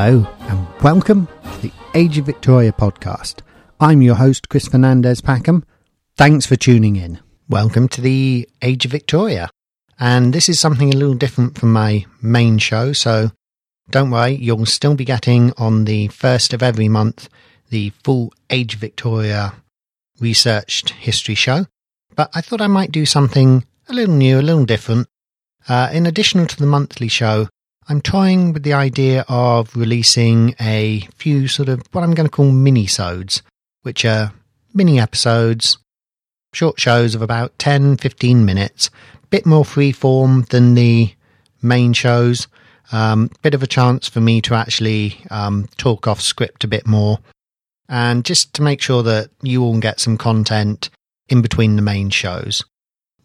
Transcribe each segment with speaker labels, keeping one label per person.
Speaker 1: Hello, and welcome to the Age of Victoria podcast. I'm your host, Chris Fernandez Packham. Thanks for tuning in. Welcome to the Age of Victoria. And this is something a little different from my main show, so don't worry, you'll still be getting on the first of every month the full Age of Victoria researched history show. But I thought I might do something a little new, a little different. Uh, in addition to the monthly show, I'm toying with the idea of releasing a few sort of what I'm going to call mini-sodes, which are mini episodes, short shows of about 10, 15 minutes, bit more free form than the main shows. Um, bit of a chance for me to actually um, talk off script a bit more, and just to make sure that you all get some content in between the main shows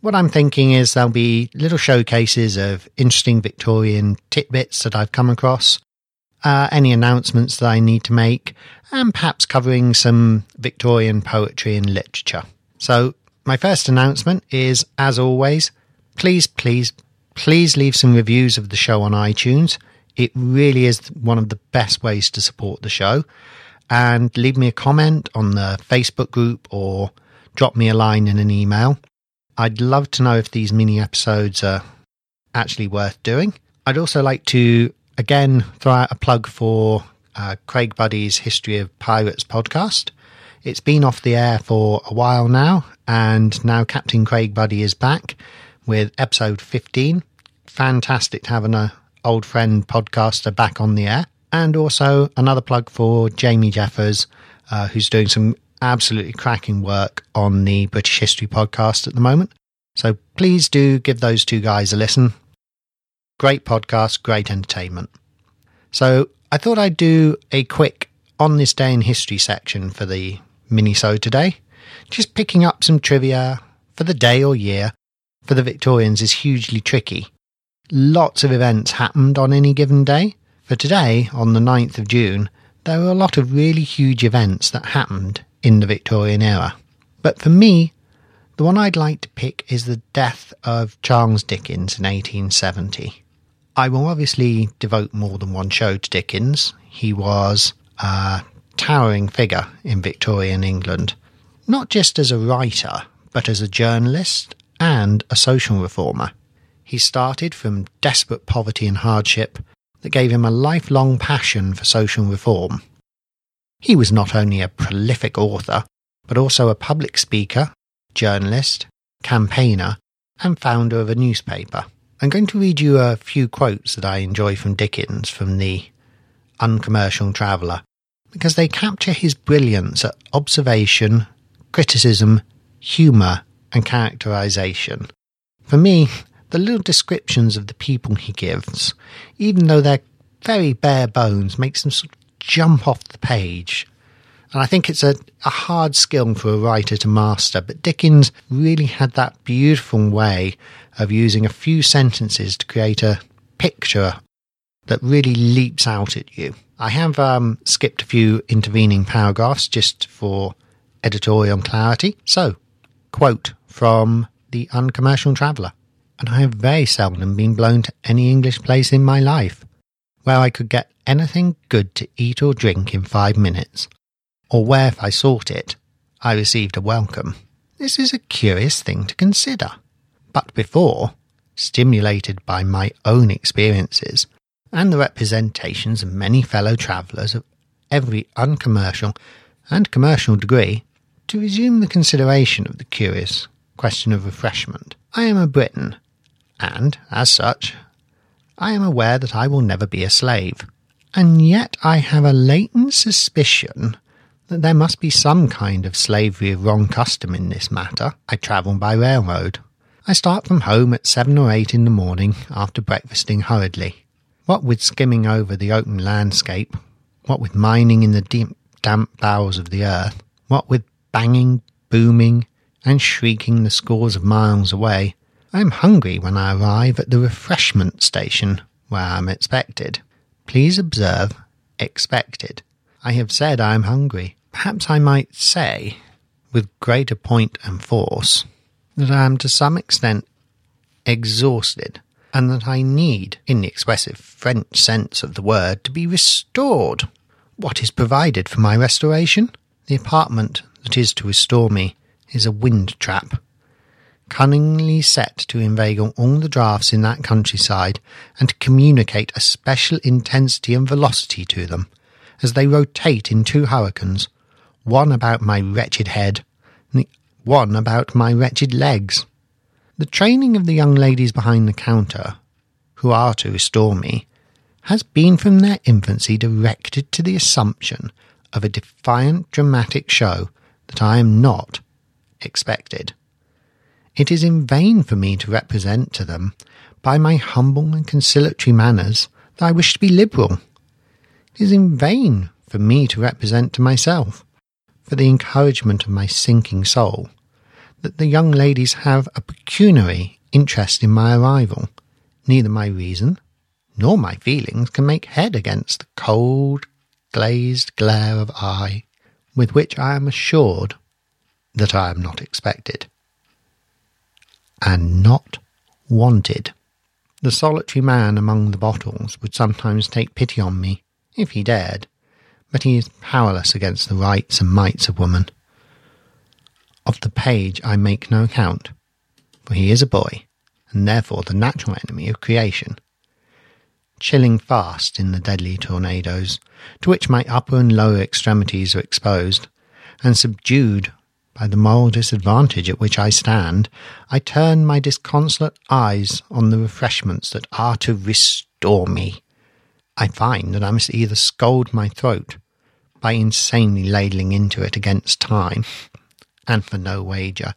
Speaker 1: what I'm thinking is there'll be little showcases of interesting Victorian tidbits that I've come across, uh, any announcements that I need to make, and perhaps covering some Victorian poetry and literature. So, my first announcement is, as always, please, please, please leave some reviews of the show on iTunes. It really is one of the best ways to support the show. And leave me a comment on the Facebook group or drop me a line in an email. I'd love to know if these mini episodes are actually worth doing. I'd also like to again throw out a plug for uh, Craig Buddy's History of Pirates podcast. It's been off the air for a while now, and now Captain Craig Buddy is back with episode 15. Fantastic have an uh, old friend podcaster back on the air. And also another plug for Jamie Jeffers, uh, who's doing some absolutely cracking work on the British History podcast at the moment. So please do give those two guys a listen. Great podcast, great entertainment. So I thought I'd do a quick on this day in history section for the mini-so today. Just picking up some trivia for the day or year for the Victorians is hugely tricky. Lots of events happened on any given day. For today, on the 9th of June, there were a lot of really huge events that happened in the Victorian era. But for me, the one I'd like to pick is the death of Charles Dickens in 1870. I will obviously devote more than one show to Dickens. He was a towering figure in Victorian England, not just as a writer, but as a journalist and a social reformer. He started from desperate poverty and hardship that gave him a lifelong passion for social reform. He was not only a prolific author, but also a public speaker, journalist, campaigner, and founder of a newspaper. I'm going to read you a few quotes that I enjoy from Dickens from the Uncommercial Traveller, because they capture his brilliance at observation, criticism, humour, and characterisation. For me, the little descriptions of the people he gives, even though they're very bare bones, makes them sort of jump off the page. And I think it's a, a hard skill for a writer to master, but Dickens really had that beautiful way of using a few sentences to create a picture that really leaps out at you. I have um, skipped a few intervening paragraphs just for editorial clarity. So, quote from The Uncommercial Traveller. And I have very seldom been blown to any English place in my life where I could get anything good to eat or drink in five minutes, or where if I sought it, I received a welcome. This is a curious thing to consider. But before, stimulated by my own experiences and the representations of many fellow travellers of every uncommercial and commercial degree, to resume the consideration of the curious question of refreshment, I am a Briton, and, as such, I am aware that I will never be a slave and yet I have a latent suspicion that there must be some kind of slavery of wrong custom in this matter. I travel by railroad. I start from home at seven or eight in the morning after breakfasting hurriedly. What with skimming over the open landscape, what with mining in the deep, damp bowels of the earth, what with banging, booming, and shrieking the scores of miles away, I am hungry when I arrive at the refreshment station where I am expected. Please observe expected. I have said I am hungry. Perhaps I might say, with greater point and force, that I am to some extent exhausted and that I need, in the expressive French sense of the word, to be restored. What is provided for my restoration? The apartment that is to restore me is a wind trap, cunningly set to inveigle all the draughts in that countryside and to communicate a special intensity and velocity to them as they rotate in two hurricanes, one about my wretched head, and the one about my wretched legs. The training of the young ladies behind the counter, who are to restore me, has been from their infancy directed to the assumption of a defiant dramatic show that I am not expected. It is in vain for me to represent to them, by my humble and conciliatory manners, that I wish to be liberal. It is in vain for me to represent to myself, for the encouragement of my sinking soul, that the young ladies have a pecuniary interest in my arrival. Neither my reason nor my feelings can make head against the cold, glazed glare of eye with which I am assured that I am not expected and not wanted. The solitary man among the bottles would sometimes take pity on me, if he dared, but he is powerless against the rights and mights of woman. Of the page I make no account, for he is a boy, and therefore the natural enemy of creation. Chilling fast in the deadly tornadoes, to which my upper and lower extremities are exposed, and subdued by the moral disadvantage at which I stand, I turn my disconsolate eyes on the refreshments that are to restore me. I find that I must either scold my throat by insanely ladling into it against time, and for no wager,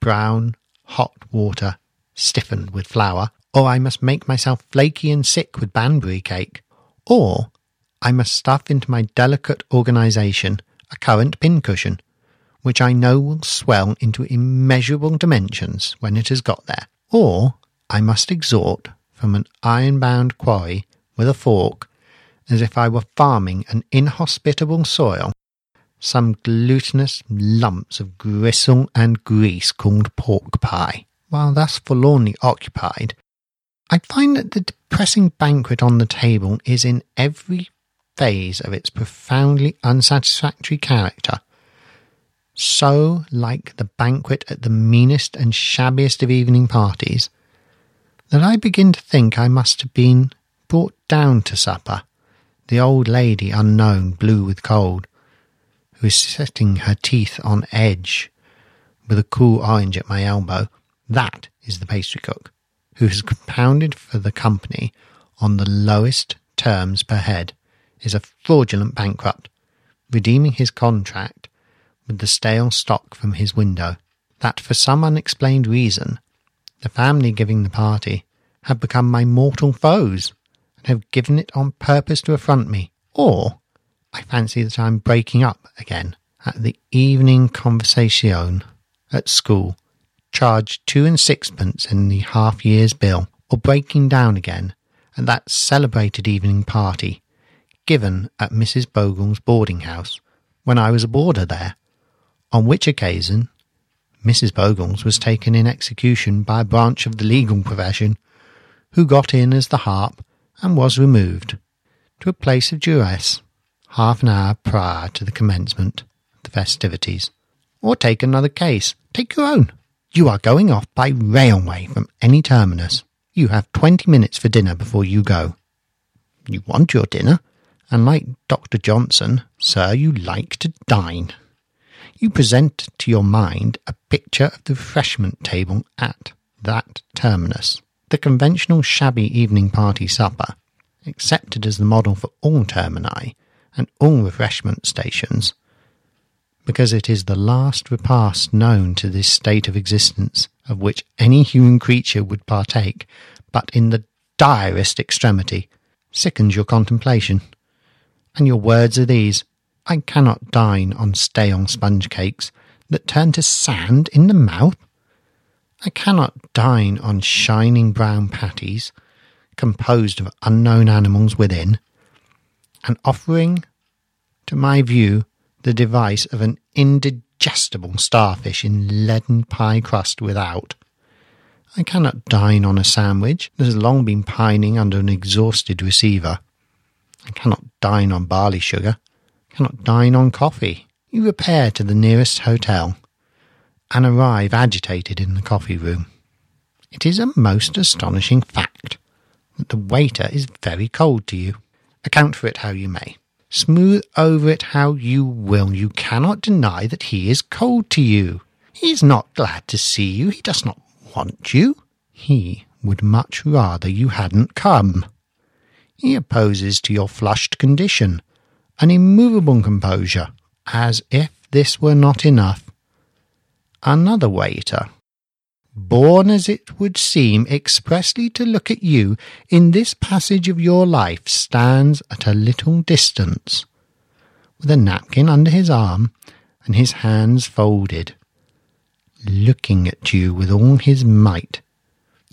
Speaker 1: brown, hot water stiffened with flour, or I must make myself flaky and sick with Banbury cake, or I must stuff into my delicate organisation a currant pincushion which I know will swell into immeasurable dimensions when it has got there, or I must exhort from an iron-bound quarry with a fork, as if I were farming an inhospitable soil, some glutinous lumps of gristle and grease called pork pie. While thus forlornly occupied, I find that the depressing banquet on the table is in every phase of its profoundly unsatisfactory character so like the banquet at the meanest and shabbiest of evening parties, that I begin to think I must have been brought down to supper, the old lady unknown, blue with cold, who is setting her teeth on edge with a cool orange at my elbow. That is the pastry cook, who has compounded for the company on the lowest terms per head, is a fraudulent bankrupt, redeeming his contract with the stale stock from his window, that for some unexplained reason, the family giving the party have become my mortal foes and have given it on purpose to affront me, or I fancy that I am breaking up again at the evening conversation at school, charged two and sixpence in the half year's bill, or breaking down again at that celebrated evening party given at Mrs. Bogle's boarding house when I was a boarder there, on which occasion Mrs. Bogles was taken in execution by a branch of the legal profession, who got in as the harp and was removed to a place of duress half an hour prior to the commencement of the festivities. Or take another case. Take your own. You are going off by railway from any terminus. You have twenty minutes for dinner before you go. You want your dinner, and like Dr. Johnson, sir, you like to dine you present to your mind a picture of the refreshment table at that terminus. The conventional shabby evening party supper, accepted as the model for all termini and all refreshment stations, because it is the last repast known to this state of existence of which any human creature would partake, but in the direst extremity, sickens your contemplation. And your words are these I cannot dine on stale sponge cakes that turn to sand in the mouth. I cannot dine on shining brown patties composed of unknown animals within, and offering to my view the device of an indigestible starfish in leaden pie crust without. I cannot dine on a sandwich that has long been pining under an exhausted receiver. I cannot dine on barley sugar. Cannot dine on coffee. You repair to the nearest hotel and arrive agitated in the coffee room. It is a most astonishing fact that the waiter is very cold to you. Account for it how you may. Smooth over it how you will, you cannot deny that he is cold to you. He is not glad to see you. He does not want you. He would much rather you hadn't come. He opposes to your flushed condition an immovable composure, as if this were not enough. Another waiter, born as it would seem expressly to look at you in this passage of your life, stands at a little distance, with a napkin under his arm and his hands folded, looking at you with all his might.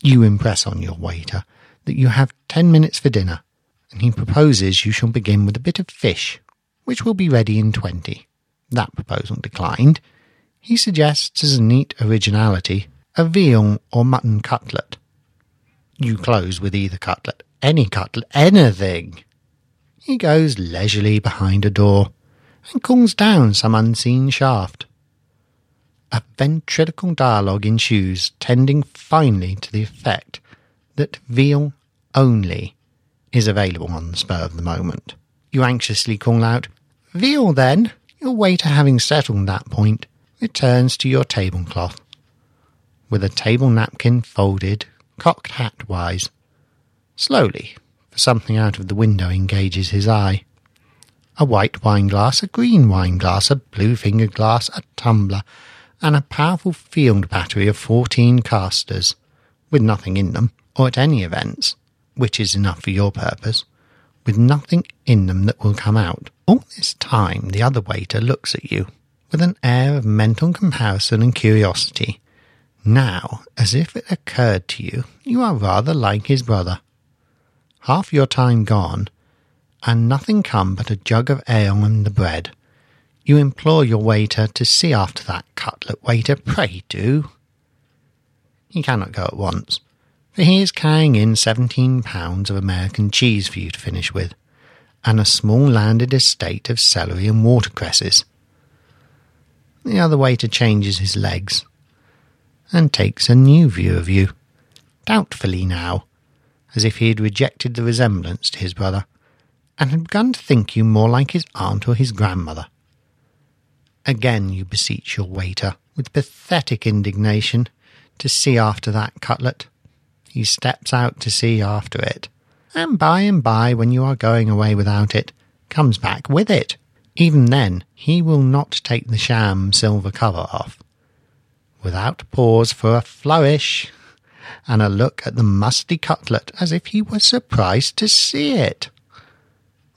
Speaker 1: You impress on your waiter that you have ten minutes for dinner, and he proposes you shall begin with a bit of fish, which will be ready in twenty. That proposal declined. He suggests as a neat originality a veal or mutton cutlet. You close with either cutlet, any cutlet, anything. He goes leisurely behind a door and calls down some unseen shaft. A ventriloquial dialogue ensues, tending finally to the effect that veal only is available on the spur of the moment. You anxiously call out, Veal, then! Your waiter, having settled that point, returns to your tablecloth, with a table napkin folded, cocked hat wise. Slowly, for something out of the window engages his eye. A white wine glass, a green wine glass, a blue finger glass, a tumbler, and a powerful field battery of fourteen casters, with nothing in them, or at any events, which is enough for your purpose, with nothing in them that will come out. All this time the other waiter looks at you with an air of mental comparison and curiosity. Now, as if it occurred to you, you are rather like his brother. Half your time gone, and nothing come but a jug of ale and the bread. You implore your waiter to see after that cutlet. Waiter, pray do. He cannot go at once, for he is carrying in seventeen pounds of American cheese for you to finish with, and a small landed estate of celery and watercresses. The other waiter changes his legs and takes a new view of you, doubtfully now, as if he had rejected the resemblance to his brother, and had begun to think you more like his aunt or his grandmother. Again you beseech your waiter, with pathetic indignation, to see after that cutlet. He steps out to see after it, and by and by, when you are going away without it, comes back with it. Even then, he will not take the sham silver cover off. Without pause for a flourish and a look at the musty cutlet as if he were surprised to see it.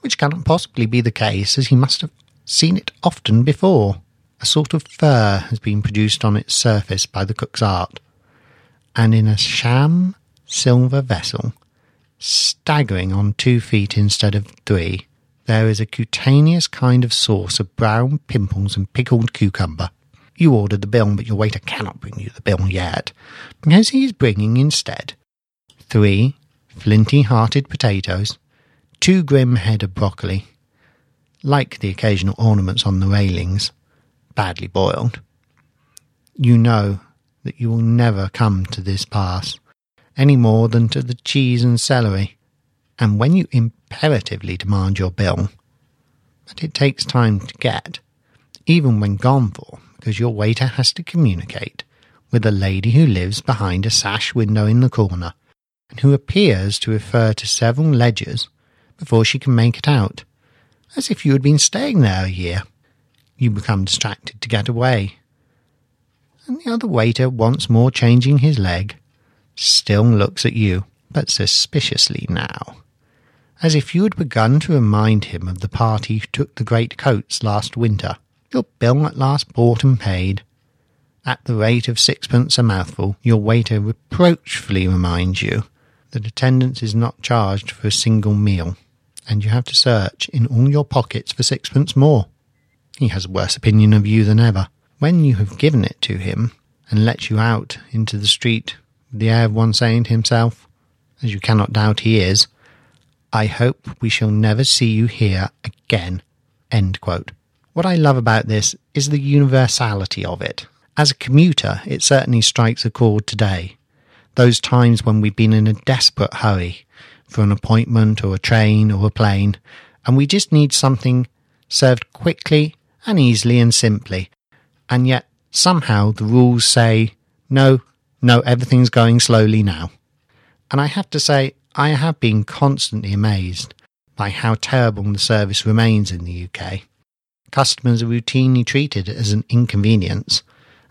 Speaker 1: Which cannot possibly be the case, as he must have seen it often before. A sort of fur has been produced on its surface by the cook's art, and in a sham silver vessel, staggering on two feet instead of three, there is a cutaneous kind of sauce of brown pimples and pickled cucumber. You ordered the bill, but your waiter cannot bring you the bill yet, because he is bringing instead three flinty hearted potatoes, two grim head of broccoli, like the occasional ornaments on the railings, badly boiled. You know that you will never come to this pass any more than to the cheese and celery and when you imperatively demand your bill, but it takes time to get, even when gone for, because your waiter has to communicate with a lady who lives behind a sash window in the corner, and who appears to refer to several ledgers before she can make it out, as if you had been staying there a year. You become distracted to get away. And the other waiter, once more changing his leg, still looks at you, but suspiciously now as if you had begun to remind him of the party who took the great coats last winter. Your bill at last bought and paid. At the rate of sixpence a mouthful, your waiter reproachfully reminds you that attendance is not charged for a single meal, and you have to search in all your pockets for sixpence more. He has a worse opinion of you than ever. When you have given it to him, and let you out into the street the air of one saying to himself, as you cannot doubt he is, I hope we shall never see you here again. End quote. What I love about this is the universality of it. As a commuter, it certainly strikes a chord today. Those times when we've been in a desperate hurry for an appointment or a train or a plane, and we just need something served quickly and easily and simply. And yet, somehow, the rules say, no, no, everything's going slowly now. And I have to say, I have been constantly amazed by how terrible the service remains in the UK. Customers are routinely treated as an inconvenience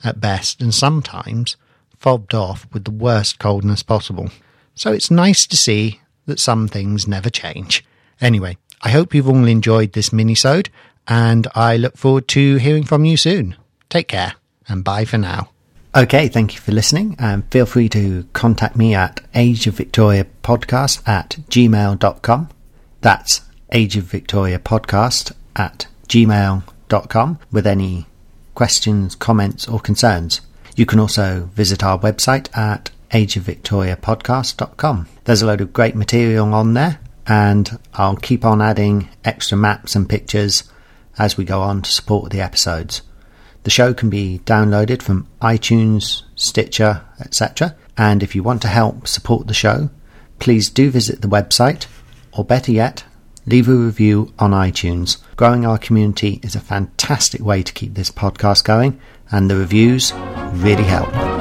Speaker 1: at best and sometimes fobbed off with the worst coldness possible. So it's nice to see that some things never change. Anyway, I hope you've all enjoyed this mini-sode and I look forward to hearing from you soon. Take care and bye for now. Okay, thank you for listening. And feel free to contact me at Age of Victoria Podcast at gmail.com. That's Age of Victoria Podcast at gmail.com with any questions, comments, or concerns. You can also visit our website at ageofvictoriapodcast.com. There's a load of great material on there, and I'll keep on adding extra maps and pictures as we go on to support the episodes. The show can be downloaded from iTunes, Stitcher, etc. And if you want to help support the show, please do visit the website, or better yet, leave a review on iTunes. Growing our community is a fantastic way to keep this podcast going, and the reviews really help.